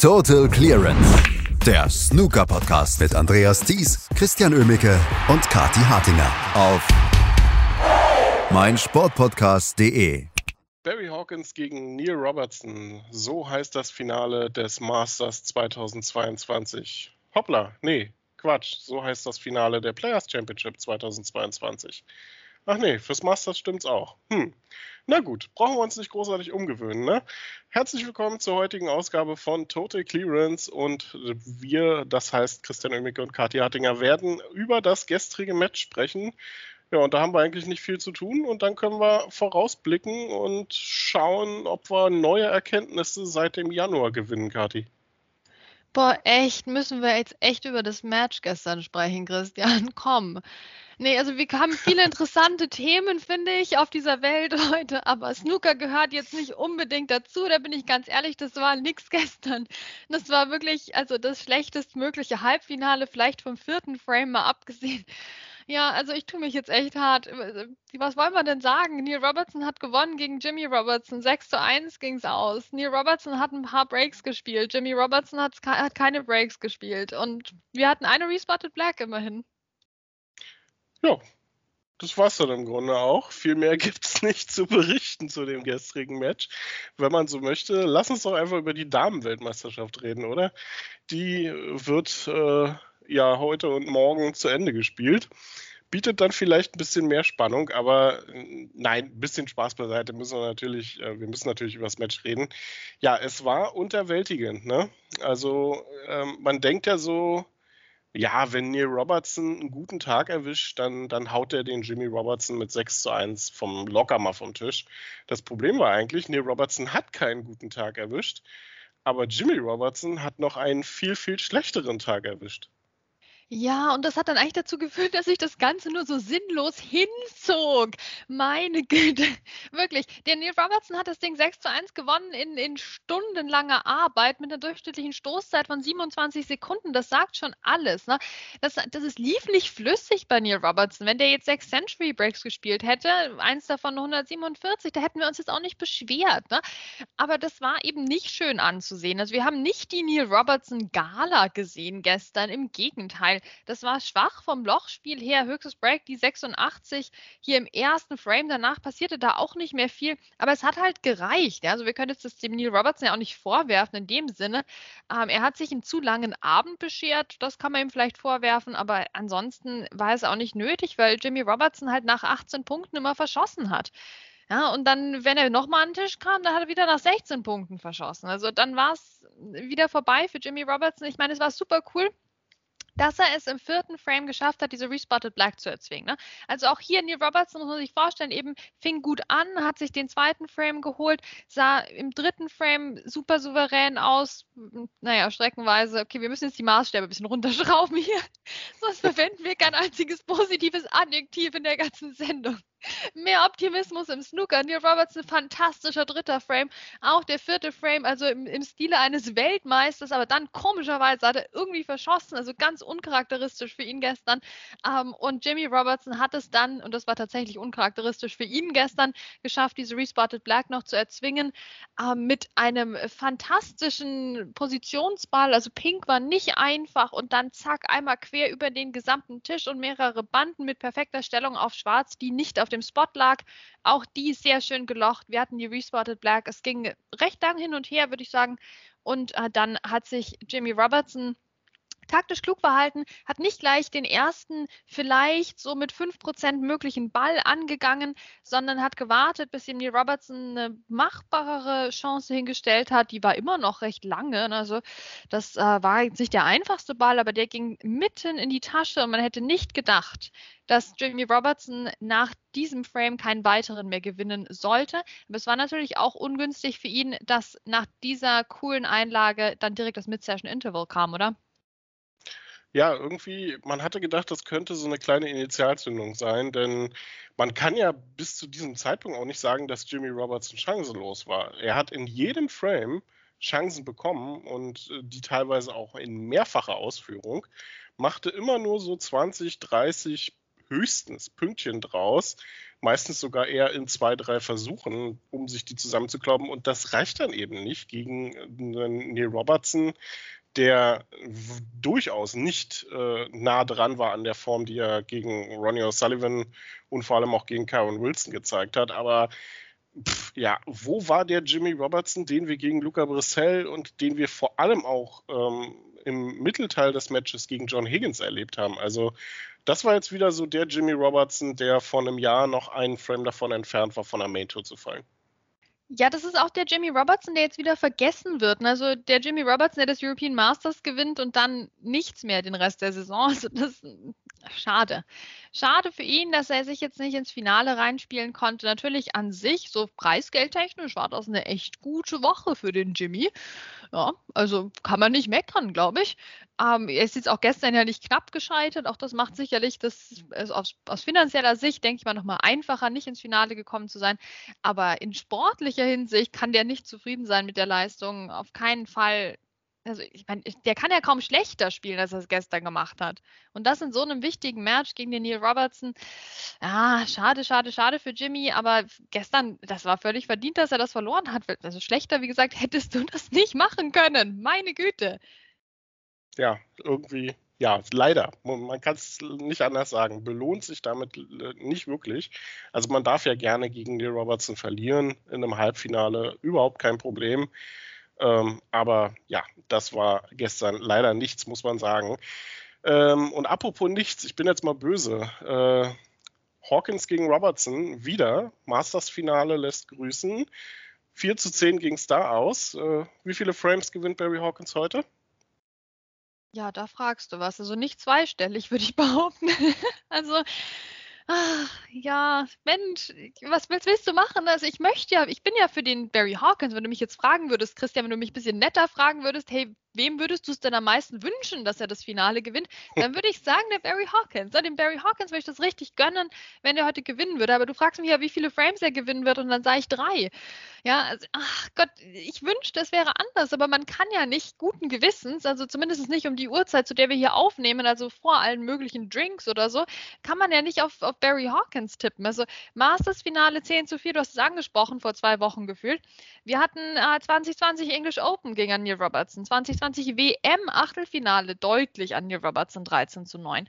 Total Clearance. Der Snooker-Podcast mit Andreas Thies, Christian Ömicke und Kati Hartinger auf meinsportpodcast.de. Barry Hawkins gegen Neil Robertson. So heißt das Finale des Masters 2022. Hoppla, nee, Quatsch. So heißt das Finale der Players Championship 2022. Ach nee, fürs Masters stimmt's auch. Hm. Na gut, brauchen wir uns nicht großartig umgewöhnen, ne? Herzlich willkommen zur heutigen Ausgabe von Total Clearance und wir, das heißt Christian Oemicke und Kathi Hartinger, werden über das gestrige Match sprechen. Ja, und da haben wir eigentlich nicht viel zu tun und dann können wir vorausblicken und schauen, ob wir neue Erkenntnisse seit dem Januar gewinnen, Kathi. Boah, echt, müssen wir jetzt echt über das Match gestern sprechen, Christian. Komm. Nee, also wir haben viele interessante Themen, finde ich, auf dieser Welt heute, aber Snooker gehört jetzt nicht unbedingt dazu, da bin ich ganz ehrlich, das war nichts gestern. Das war wirklich, also das schlechtestmögliche Halbfinale, vielleicht vom vierten Frame mal abgesehen. Ja, also ich tue mich jetzt echt hart. Äh, was wollen wir denn sagen? Neil Robertson hat gewonnen gegen Jimmy Robertson. 6 zu 1 ging es aus. Neil Robertson hat ein paar Breaks gespielt. Jimmy Robertson hat, hat keine Breaks gespielt. Und wir hatten eine Respotted Black immerhin. Ja, das war's dann im Grunde auch. Viel mehr gibt's nicht zu berichten zu dem gestrigen Match. Wenn man so möchte, lass uns doch einfach über die Damenweltmeisterschaft reden, oder? Die wird äh, ja heute und morgen zu Ende gespielt. Bietet dann vielleicht ein bisschen mehr Spannung, aber äh, nein, ein bisschen Spaß beiseite müssen wir natürlich, äh, wir müssen natürlich über das Match reden. Ja, es war unterwältigend, ne? Also ähm, man denkt ja so, ja, wenn Neil Robertson einen guten Tag erwischt, dann, dann haut er den Jimmy Robertson mit 6 zu 1 vom locker mal vom Tisch. Das Problem war eigentlich, Neil Robertson hat keinen guten Tag erwischt, aber Jimmy Robertson hat noch einen viel, viel schlechteren Tag erwischt. Ja, und das hat dann eigentlich dazu geführt, dass sich das Ganze nur so sinnlos hinzog. Meine Güte, wirklich. Der Neil Robertson hat das Ding 6 zu 1 gewonnen in, in stundenlanger Arbeit mit einer durchschnittlichen Stoßzeit von 27 Sekunden. Das sagt schon alles. Ne? Das, das ist, lief nicht flüssig bei Neil Robertson. Wenn der jetzt sechs Century Breaks gespielt hätte, eins davon 147, da hätten wir uns jetzt auch nicht beschwert. Ne? Aber das war eben nicht schön anzusehen. Also wir haben nicht die Neil Robertson Gala gesehen gestern. Im Gegenteil das war schwach vom Lochspiel her. Höchstes Break, die 86 hier im ersten Frame. Danach passierte da auch nicht mehr viel. Aber es hat halt gereicht. Also wir können jetzt das dem Neil Robertson ja auch nicht vorwerfen in dem Sinne. Ähm, er hat sich einen zu langen Abend beschert. Das kann man ihm vielleicht vorwerfen. Aber ansonsten war es auch nicht nötig, weil Jimmy Robertson halt nach 18 Punkten immer verschossen hat. Ja, und dann, wenn er nochmal an den Tisch kam, dann hat er wieder nach 16 Punkten verschossen. Also dann war es wieder vorbei für Jimmy Robertson. Ich meine, es war super cool dass er es im vierten Frame geschafft hat, diese Respotted Black zu erzwingen. Ne? Also auch hier Neil Robertson, muss man sich vorstellen, eben fing gut an, hat sich den zweiten Frame geholt, sah im dritten Frame super souverän aus. Naja, streckenweise, okay, wir müssen jetzt die Maßstäbe ein bisschen runterschrauben hier, sonst verwenden wir kein einziges positives Adjektiv in der ganzen Sendung. Mehr Optimismus im Snooker. Neil Robertson, fantastischer dritter Frame. Auch der vierte Frame, also im, im Stile eines Weltmeisters, aber dann komischerweise hat er irgendwie verschossen. Also ganz uncharakteristisch für ihn gestern. Ähm, und Jimmy Robertson hat es dann, und das war tatsächlich uncharakteristisch für ihn gestern, geschafft, diese Respotted Black noch zu erzwingen. Ähm, mit einem fantastischen Positionsball. Also Pink war nicht einfach und dann zack, einmal quer über den gesamten Tisch und mehrere Banden mit perfekter Stellung auf Schwarz, die nicht auf dem Spot lag. Auch die sehr schön gelocht. Wir hatten die Respotted Black. Es ging recht lang hin und her, würde ich sagen. Und äh, dann hat sich Jimmy Robertson taktisch klug verhalten, hat nicht gleich den ersten vielleicht so mit 5% möglichen Ball angegangen, sondern hat gewartet, bis ihm die Robertson eine machbarere Chance hingestellt hat. Die war immer noch recht lange. Also das äh, war jetzt nicht der einfachste Ball, aber der ging mitten in die Tasche und man hätte nicht gedacht, dass Jamie Robertson nach diesem Frame keinen weiteren mehr gewinnen sollte. Aber es war natürlich auch ungünstig für ihn, dass nach dieser coolen Einlage dann direkt das Mid-Session Interval kam, oder? Ja, irgendwie, man hatte gedacht, das könnte so eine kleine Initialzündung sein, denn man kann ja bis zu diesem Zeitpunkt auch nicht sagen, dass Jimmy Robertson chancenlos war. Er hat in jedem Frame Chancen bekommen und äh, die teilweise auch in mehrfacher Ausführung, machte immer nur so 20, 30 höchstens Pünktchen draus. meistens sogar eher in zwei, drei Versuchen, um sich die zusammenzuklauben. Und das reicht dann eben nicht gegen einen Neil Robertson, der durchaus nicht äh, nah dran war an der Form, die er gegen Ronnie O'Sullivan und vor allem auch gegen Karen Wilson gezeigt hat. Aber pff, ja, wo war der Jimmy Robertson, den wir gegen Luca Brissell und den wir vor allem auch ähm, im Mittelteil des Matches gegen John Higgins erlebt haben? Also das war jetzt wieder so der Jimmy Robertson, der vor einem Jahr noch einen Frame davon entfernt war, von der Main Tour zu fallen. Ja, das ist auch der Jimmy Robertson, der jetzt wieder vergessen wird. Also der Jimmy Robertson, der das European Masters gewinnt und dann nichts mehr den Rest der Saison. Also das schade. Schade für ihn, dass er sich jetzt nicht ins Finale reinspielen konnte. Natürlich an sich, so preisgeldtechnisch, war das eine echt gute Woche für den Jimmy. Ja, also kann man nicht meckern, glaube ich. Ähm, er ist jetzt auch gestern ja nicht knapp gescheitert. Auch das macht sicherlich das also aus, aus finanzieller Sicht, denke ich mal, nochmal einfacher, nicht ins Finale gekommen zu sein. Aber in sportlicher Hinsicht kann der nicht zufrieden sein mit der Leistung. Auf keinen Fall also ich meine, der kann ja kaum schlechter spielen, als er es gestern gemacht hat. Und das in so einem wichtigen Match gegen den Neil Robertson. Ja, schade, schade, schade für Jimmy, aber gestern, das war völlig verdient, dass er das verloren hat. Also schlechter, wie gesagt, hättest du das nicht machen können. Meine Güte. Ja, irgendwie, ja, leider. Man kann es nicht anders sagen. Belohnt sich damit nicht wirklich. Also man darf ja gerne gegen Neil Robertson verlieren in einem Halbfinale. Überhaupt kein Problem. Ähm, aber ja, das war gestern leider nichts, muss man sagen. Ähm, und apropos nichts, ich bin jetzt mal böse. Äh, Hawkins gegen Robertson wieder. Masters-Finale lässt grüßen. 4 zu 10 ging es da aus. Äh, wie viele Frames gewinnt Barry Hawkins heute? Ja, da fragst du was. Also nicht zweistellig, würde ich behaupten. also Ach, ja, Mensch, was willst, willst, du machen? Also ich möchte ja, ich bin ja für den Barry Hawkins. Wenn du mich jetzt fragen würdest, Christian, wenn du mich ein bisschen netter fragen würdest, hey, wem würdest du es denn am meisten wünschen, dass er das Finale gewinnt? Dann würde ich sagen, der Barry Hawkins. Ja, dem Barry Hawkins würde ich das richtig gönnen, wenn er heute gewinnen würde. Aber du fragst mich ja, wie viele Frames er gewinnen wird und dann sage ich drei. Ja, also, ach Gott, ich wünschte, es wäre anders, aber man kann ja nicht guten Gewissens, also zumindest nicht um die Uhrzeit, zu der wir hier aufnehmen, also vor allen möglichen Drinks oder so, kann man ja nicht auf, auf Barry Hawkins tippen. Also Masters-Finale 10 zu 4, du hast es angesprochen, vor zwei Wochen gefühlt. Wir hatten äh, 2020 English Open gegen Neil Robertson, 2020 WM-Achtelfinale deutlich an Neil Robertson 13 zu 9.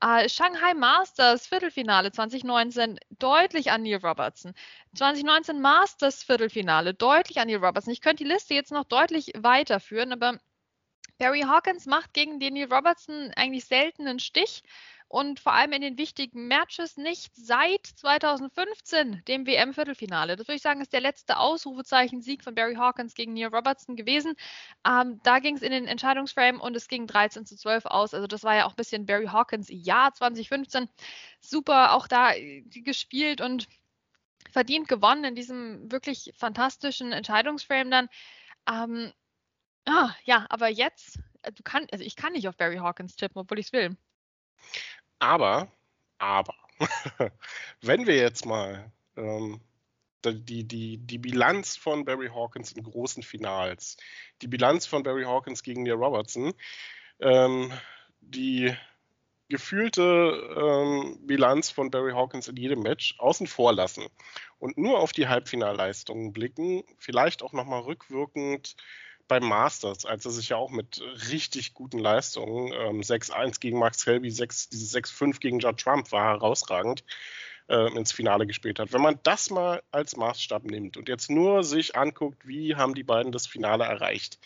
Äh, Shanghai Masters Viertelfinale 2019 deutlich an Neil Robertson. 2019 Masters Viertelfinale deutlich an Neil Robertson. Ich könnte die Liste jetzt noch deutlich weiterführen, aber Barry Hawkins macht gegen den Neil Robertson eigentlich selten einen Stich und vor allem in den wichtigen Matches nicht seit 2015, dem WM-Viertelfinale. Das würde ich sagen, ist der letzte Ausrufezeichen-Sieg von Barry Hawkins gegen Neil Robertson gewesen. Ähm, da ging es in den Entscheidungsframe und es ging 13 zu 12 aus. Also das war ja auch ein bisschen Barry Hawkins Jahr 2015. Super auch da äh, gespielt und verdient gewonnen in diesem wirklich fantastischen Entscheidungsframe dann. Ähm, ah, ja, aber jetzt, äh, du kannst, also ich kann nicht auf Barry Hawkins tippen, obwohl ich es will. Aber, aber, wenn wir jetzt mal ähm, die, die, die Bilanz von Barry Hawkins in großen Finals, die Bilanz von Barry Hawkins gegen Neil Robertson, ähm, die gefühlte ähm, Bilanz von Barry Hawkins in jedem Match außen vor lassen und nur auf die Halbfinalleistungen blicken, vielleicht auch nochmal rückwirkend beim Masters, als er sich ja auch mit richtig guten Leistungen, ähm, 6-1 gegen Max Helby, 6, dieses 6-5 gegen Judd Trump war herausragend, äh, ins Finale gespielt hat. Wenn man das mal als Maßstab nimmt und jetzt nur sich anguckt, wie haben die beiden das Finale erreicht,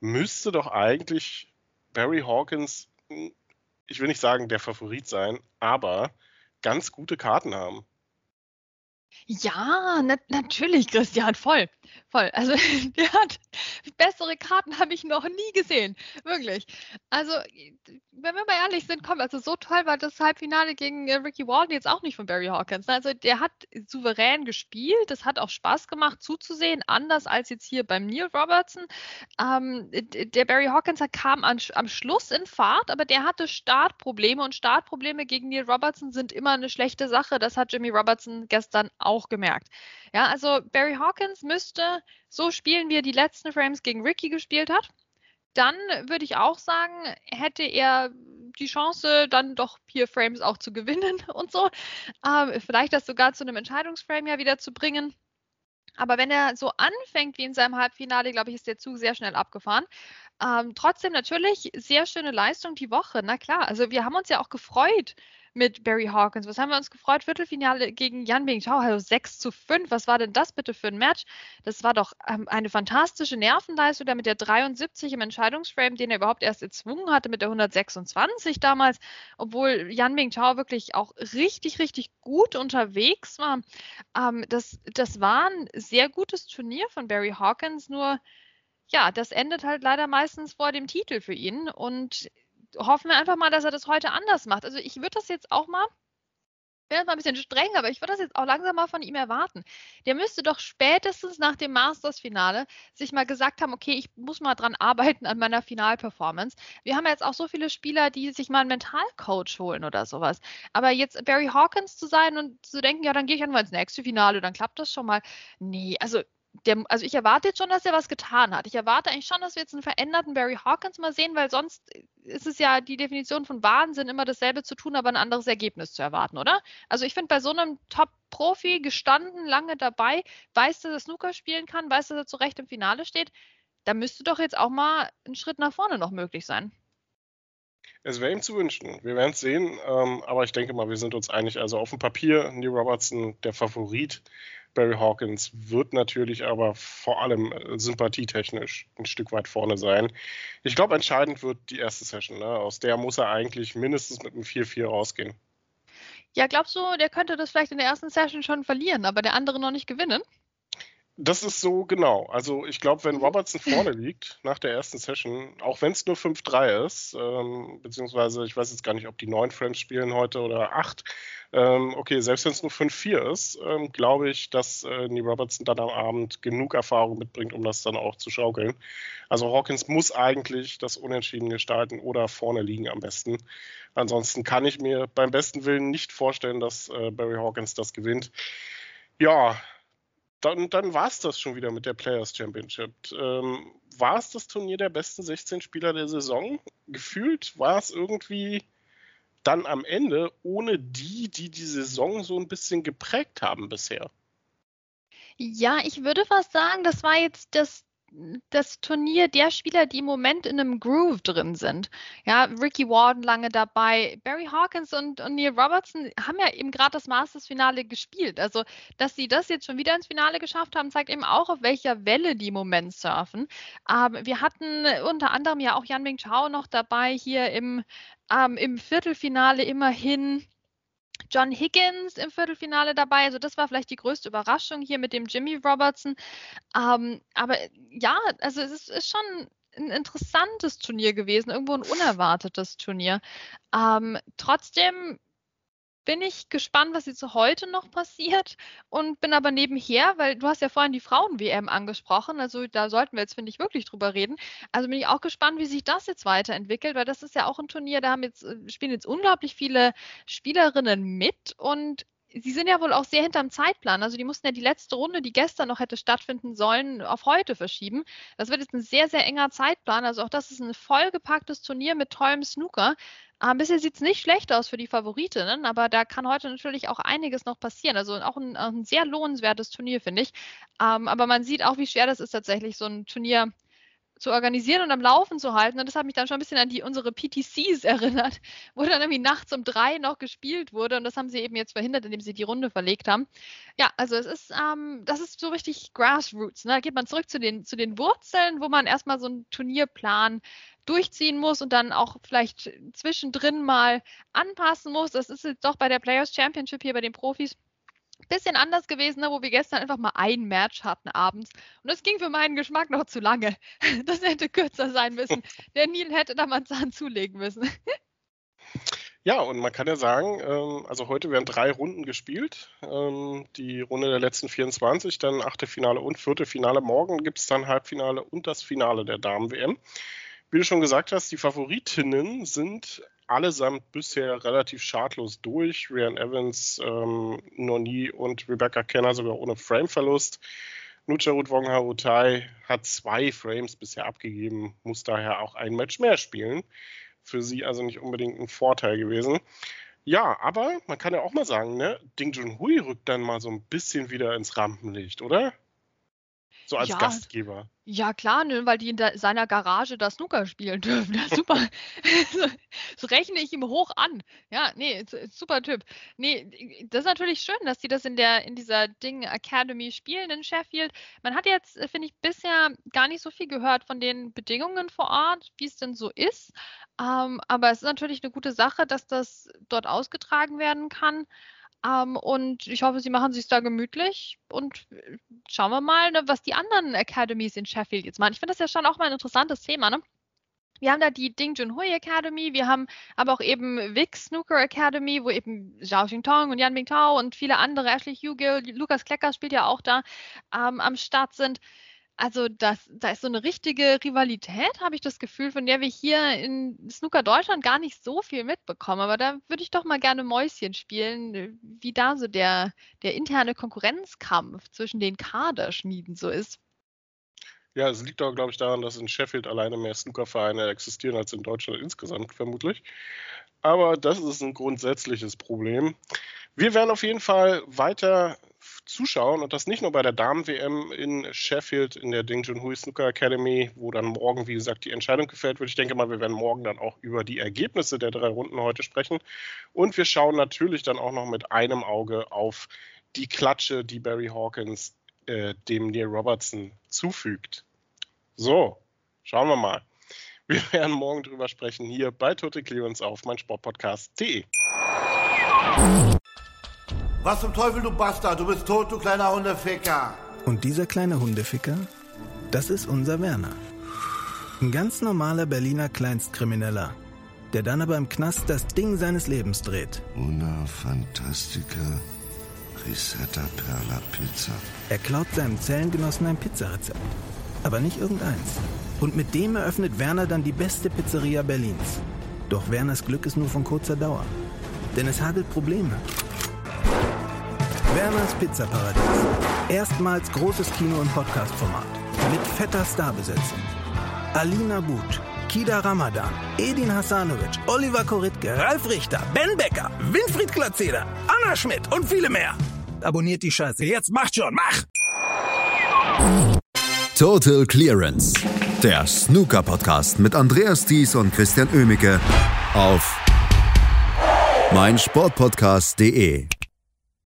müsste doch eigentlich Barry Hawkins, ich will nicht sagen der Favorit sein, aber ganz gute Karten haben. Ja, na natürlich, Christian, voll, voll. Also der hat bessere Karten habe ich noch nie gesehen, wirklich. Also wenn wir mal ehrlich sind, komm, also so toll war das Halbfinale gegen äh, Ricky Walden jetzt auch nicht von Barry Hawkins. Ne? Also der hat souverän gespielt, das hat auch Spaß gemacht zuzusehen, anders als jetzt hier beim Neil Robertson. Ähm, der Barry Hawkins kam an, am Schluss in Fahrt, aber der hatte Startprobleme und Startprobleme gegen Neil Robertson sind immer eine schlechte Sache. Das hat Jimmy Robertson gestern auch gemerkt. Ja, also Barry Hawkins müsste so spielen, wie er die letzten Frames gegen Ricky gespielt hat. Dann würde ich auch sagen, hätte er die Chance, dann doch vier Frames auch zu gewinnen und so. Ähm, vielleicht das sogar zu einem Entscheidungsframe ja wieder zu bringen. Aber wenn er so anfängt wie in seinem Halbfinale, glaube ich, ist der Zug sehr schnell abgefahren. Ähm, trotzdem natürlich sehr schöne Leistung die Woche. Na klar, also wir haben uns ja auch gefreut mit Barry Hawkins. Was haben wir uns gefreut? Viertelfinale gegen Yan Bing Chao, also 6 zu 5. Was war denn das bitte für ein Match? Das war doch ähm, eine fantastische Nervenleistung, da mit der 73 im Entscheidungsframe, den er überhaupt erst erzwungen hatte, mit der 126 damals, obwohl Yan Bing Chao wirklich auch richtig, richtig gut unterwegs war. Ähm, das, das war ein sehr gutes Turnier von Barry Hawkins, nur ja, das endet halt leider meistens vor dem Titel für ihn. Und hoffen wir einfach mal, dass er das heute anders macht. Also ich würde das jetzt auch mal, ich bin jetzt mal ein bisschen streng, aber ich würde das jetzt auch langsam mal von ihm erwarten. Der müsste doch spätestens nach dem Masters-Finale sich mal gesagt haben, okay, ich muss mal dran arbeiten an meiner Finalperformance. Wir haben ja jetzt auch so viele Spieler, die sich mal einen Mentalcoach holen oder sowas. Aber jetzt Barry Hawkins zu sein und zu denken, ja, dann gehe ich einfach ins nächste Finale, dann klappt das schon mal. Nee, also der, also ich erwarte jetzt schon, dass er was getan hat. Ich erwarte eigentlich schon, dass wir jetzt einen veränderten Barry Hawkins mal sehen, weil sonst ist es ja die Definition von Wahnsinn, immer dasselbe zu tun, aber ein anderes Ergebnis zu erwarten, oder? Also ich finde, bei so einem Top-Profi, gestanden, lange dabei, weiß, dass er Snooker spielen kann, weiß, dass er zu Recht im Finale steht, da müsste doch jetzt auch mal ein Schritt nach vorne noch möglich sein. Es wäre ihm zu wünschen. Wir werden es sehen, ähm, aber ich denke mal, wir sind uns einig. Also auf dem Papier, Neil Robertson, der Favorit. Barry Hawkins wird natürlich aber vor allem äh, sympathietechnisch ein Stück weit vorne sein. Ich glaube, entscheidend wird die erste Session. Ne? Aus der muss er eigentlich mindestens mit einem 4-4 rausgehen. Ja, glaubst du, der könnte das vielleicht in der ersten Session schon verlieren, aber der andere noch nicht gewinnen? Das ist so genau. Also ich glaube, wenn Robertson vorne liegt nach der ersten Session, auch wenn es nur 5-3 ist, ähm, beziehungsweise ich weiß jetzt gar nicht, ob die neun Frames spielen heute oder acht, ähm, okay, selbst wenn es nur 5-4 ist, ähm, glaube ich, dass äh, Neil Robertson dann am Abend genug Erfahrung mitbringt, um das dann auch zu schaukeln. Also Hawkins muss eigentlich das Unentschieden gestalten oder vorne liegen am besten. Ansonsten kann ich mir beim besten Willen nicht vorstellen, dass äh, Barry Hawkins das gewinnt. Ja, dann, dann war es das schon wieder mit der Players Championship. Ähm, war es das Turnier der besten 16 Spieler der Saison? Gefühlt war es irgendwie dann am Ende ohne die, die die Saison so ein bisschen geprägt haben bisher. Ja, ich würde fast sagen, das war jetzt das das Turnier der Spieler, die im Moment in einem Groove drin sind. Ja, Ricky Warden lange dabei, Barry Hawkins und, und Neil Robertson haben ja eben gerade das Masters-Finale gespielt. Also, dass sie das jetzt schon wieder ins Finale geschafft haben, zeigt eben auch, auf welcher Welle die im Moment surfen. Ähm, wir hatten unter anderem ja auch Yan Ming Chao noch dabei hier im, ähm, im Viertelfinale immerhin. John Higgins im Viertelfinale dabei. Also das war vielleicht die größte Überraschung hier mit dem Jimmy Robertson. Ähm, aber ja, also es ist, ist, schon ein interessantes Turnier gewesen, irgendwo ein unerwartetes Turnier. Ähm, trotzdem bin ich gespannt, was jetzt heute noch passiert und bin aber nebenher, weil du hast ja vorhin die Frauen-WM angesprochen, also da sollten wir jetzt, finde ich, wirklich drüber reden. Also bin ich auch gespannt, wie sich das jetzt weiterentwickelt, weil das ist ja auch ein Turnier, da haben jetzt, äh, spielen jetzt unglaublich viele Spielerinnen mit und Sie sind ja wohl auch sehr hinterm Zeitplan. Also die mussten ja die letzte Runde, die gestern noch hätte stattfinden sollen, auf heute verschieben. Das wird jetzt ein sehr, sehr enger Zeitplan. Also auch das ist ein vollgepacktes Turnier mit tollem Snooker. Ähm, bisher sieht es nicht schlecht aus für die Favoritinnen, aber da kann heute natürlich auch einiges noch passieren. Also auch ein, ein sehr lohnenswertes Turnier, finde ich. Ähm, aber man sieht auch, wie schwer das ist, tatsächlich so ein Turnier zu organisieren und am Laufen zu halten. Und das hat mich dann schon ein bisschen an die unsere PTCs erinnert, wo dann irgendwie nachts um drei noch gespielt wurde. Und das haben sie eben jetzt verhindert, indem sie die Runde verlegt haben. Ja, also es ist, ähm, das ist so richtig Grassroots. Ne? Da geht man zurück zu den, zu den Wurzeln, wo man erstmal so einen Turnierplan durchziehen muss und dann auch vielleicht zwischendrin mal anpassen muss. Das ist jetzt doch bei der Players Championship hier bei den Profis bisschen anders gewesen, ne, wo wir gestern einfach mal ein Match hatten abends. Und das ging für meinen Geschmack noch zu lange. Das hätte kürzer sein müssen. Der Nil hätte da mal einen Zahn zulegen müssen. Ja, und man kann ja sagen, ähm, also heute werden drei Runden gespielt. Ähm, die Runde der letzten 24, dann Achtelfinale und Viertelfinale. Morgen gibt es dann Halbfinale und das Finale der Damen-WM. Wie du schon gesagt hast, die Favoritinnen sind allesamt bisher relativ schadlos durch. Ryan Evans, ähm, Noni und Rebecca Kenner sogar ohne Frameverlust. Nucharut Wongharutai hat zwei Frames bisher abgegeben, muss daher auch ein Match mehr spielen. für sie also nicht unbedingt ein Vorteil gewesen. Ja, aber man kann ja auch mal sagen, ne, Ding Junhui rückt dann mal so ein bisschen wieder ins Rampenlicht, oder? So als Ja, Gastgeber. Ja, klar, ne, weil die in der, seiner Garage da Snooker spielen dürfen. Ja, super. Das rechne ich ihm hoch an. Ja, nee, super Typ. Nee, das ist natürlich schön, dass die das in der, in dieser Ding Academy spielen in Sheffield. Man hat jetzt, finde ich, bisher gar nicht so viel gehört von den Bedingungen vor Ort, wie es denn so ist. Ähm, aber es ist natürlich eine gute Sache, dass das dort ausgetragen werden kann. Ähm, und ich hoffe, sie machen sich da gemütlich und äh, schauen wir mal, ne, was die anderen Academies in Sheffield jetzt machen. Ich finde das ja schon auch mal ein interessantes Thema. Ne? Wir haben da die Ding Junhui Academy, wir haben aber auch eben Vic Snooker Academy, wo eben Zhao Xingtong und Yan Mingtao und viele andere, Ashley Hugill, Lukas Klecker spielt ja auch da, ähm, am Start sind. Also das, da ist so eine richtige Rivalität, habe ich das Gefühl, von der wir hier in Snooker Deutschland gar nicht so viel mitbekommen. Aber da würde ich doch mal gerne Mäuschen spielen, wie da so der, der interne Konkurrenzkampf zwischen den Kaderschmieden so ist. Ja, es liegt auch, glaube ich, daran, dass in Sheffield alleine mehr Snookervereine existieren als in Deutschland insgesamt, vermutlich. Aber das ist ein grundsätzliches Problem. Wir werden auf jeden Fall weiter zuschauen und das nicht nur bei der Damen-WM in Sheffield in der Ding Junhui Snooker Academy, wo dann morgen, wie gesagt, die Entscheidung gefällt wird. Ich denke mal, wir werden morgen dann auch über die Ergebnisse der drei Runden heute sprechen. Und wir schauen natürlich dann auch noch mit einem Auge auf die Klatsche, die Barry Hawkins äh, dem Neil Robertson zufügt. So, schauen wir mal. Wir werden morgen drüber sprechen hier bei Total Clearance auf meinsportpodcast.de. Was zum Teufel, du Bastard? Du bist tot, du kleiner Hundeficker. Und dieser kleine Hundeficker, das ist unser Werner. Ein ganz normaler Berliner Kleinstkrimineller, der dann aber im Knast das Ding seines Lebens dreht. Una Fantastica Risetta Perla Pizza. Er klaut seinem Zellengenossen ein Pizzarezept. Aber nicht irgendeins. Und mit dem eröffnet Werner dann die beste Pizzeria Berlins. Doch Werners Glück ist nur von kurzer Dauer. Denn es hagelt Probleme. Werners Pizzaparadies. Erstmals großes Kino- und Podcast-Format. Mit fetter Starbesetzung. Alina But, Kida Ramadan, Edin Hasanovic, Oliver Koritke, Ralf Richter, Ben Becker, Winfried Glatzeder, Anna Schmidt und viele mehr. Abonniert die Scheiße. Jetzt macht schon, mach! Total Clearance. Der Snooker-Podcast mit Andreas Thies und Christian Ömicke auf meinsportpodcast.de.